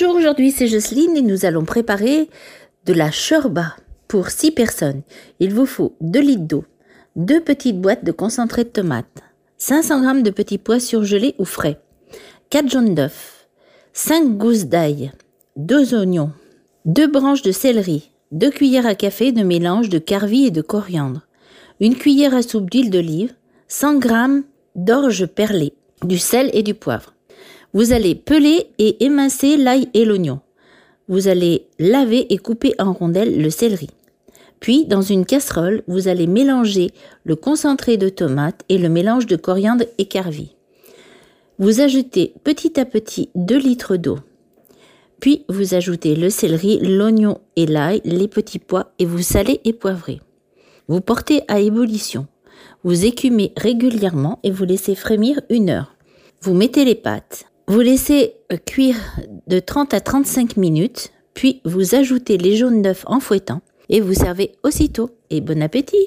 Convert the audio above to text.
Bonjour, aujourd'hui c'est Jocelyne et nous allons préparer de la shorba pour 6 personnes. Il vous faut 2 litres d'eau, 2 petites boîtes de concentré de tomate, 500 g de petits pois surgelés ou frais, 4 jaunes d'œufs, 5 gousses d'ail, 2 oignons, 2 branches de céleri, 2 cuillères à café de mélange de carvi et de coriandre, une cuillère à soupe d'huile d'olive, 100 g d'orge perlée, du sel et du poivre. Vous allez peler et émincer l'ail et l'oignon. Vous allez laver et couper en rondelles le céleri. Puis, dans une casserole, vous allez mélanger le concentré de tomate et le mélange de coriandre et carvi. Vous ajoutez petit à petit 2 litres d'eau. Puis, vous ajoutez le céleri, l'oignon et l'ail, les petits pois et vous salez et poivrez. Vous portez à ébullition. Vous écumez régulièrement et vous laissez frémir une heure. Vous mettez les pâtes. Vous laissez euh, cuire de 30 à 35 minutes, puis vous ajoutez les jaunes d'œufs en fouettant et vous servez aussitôt. Et bon appétit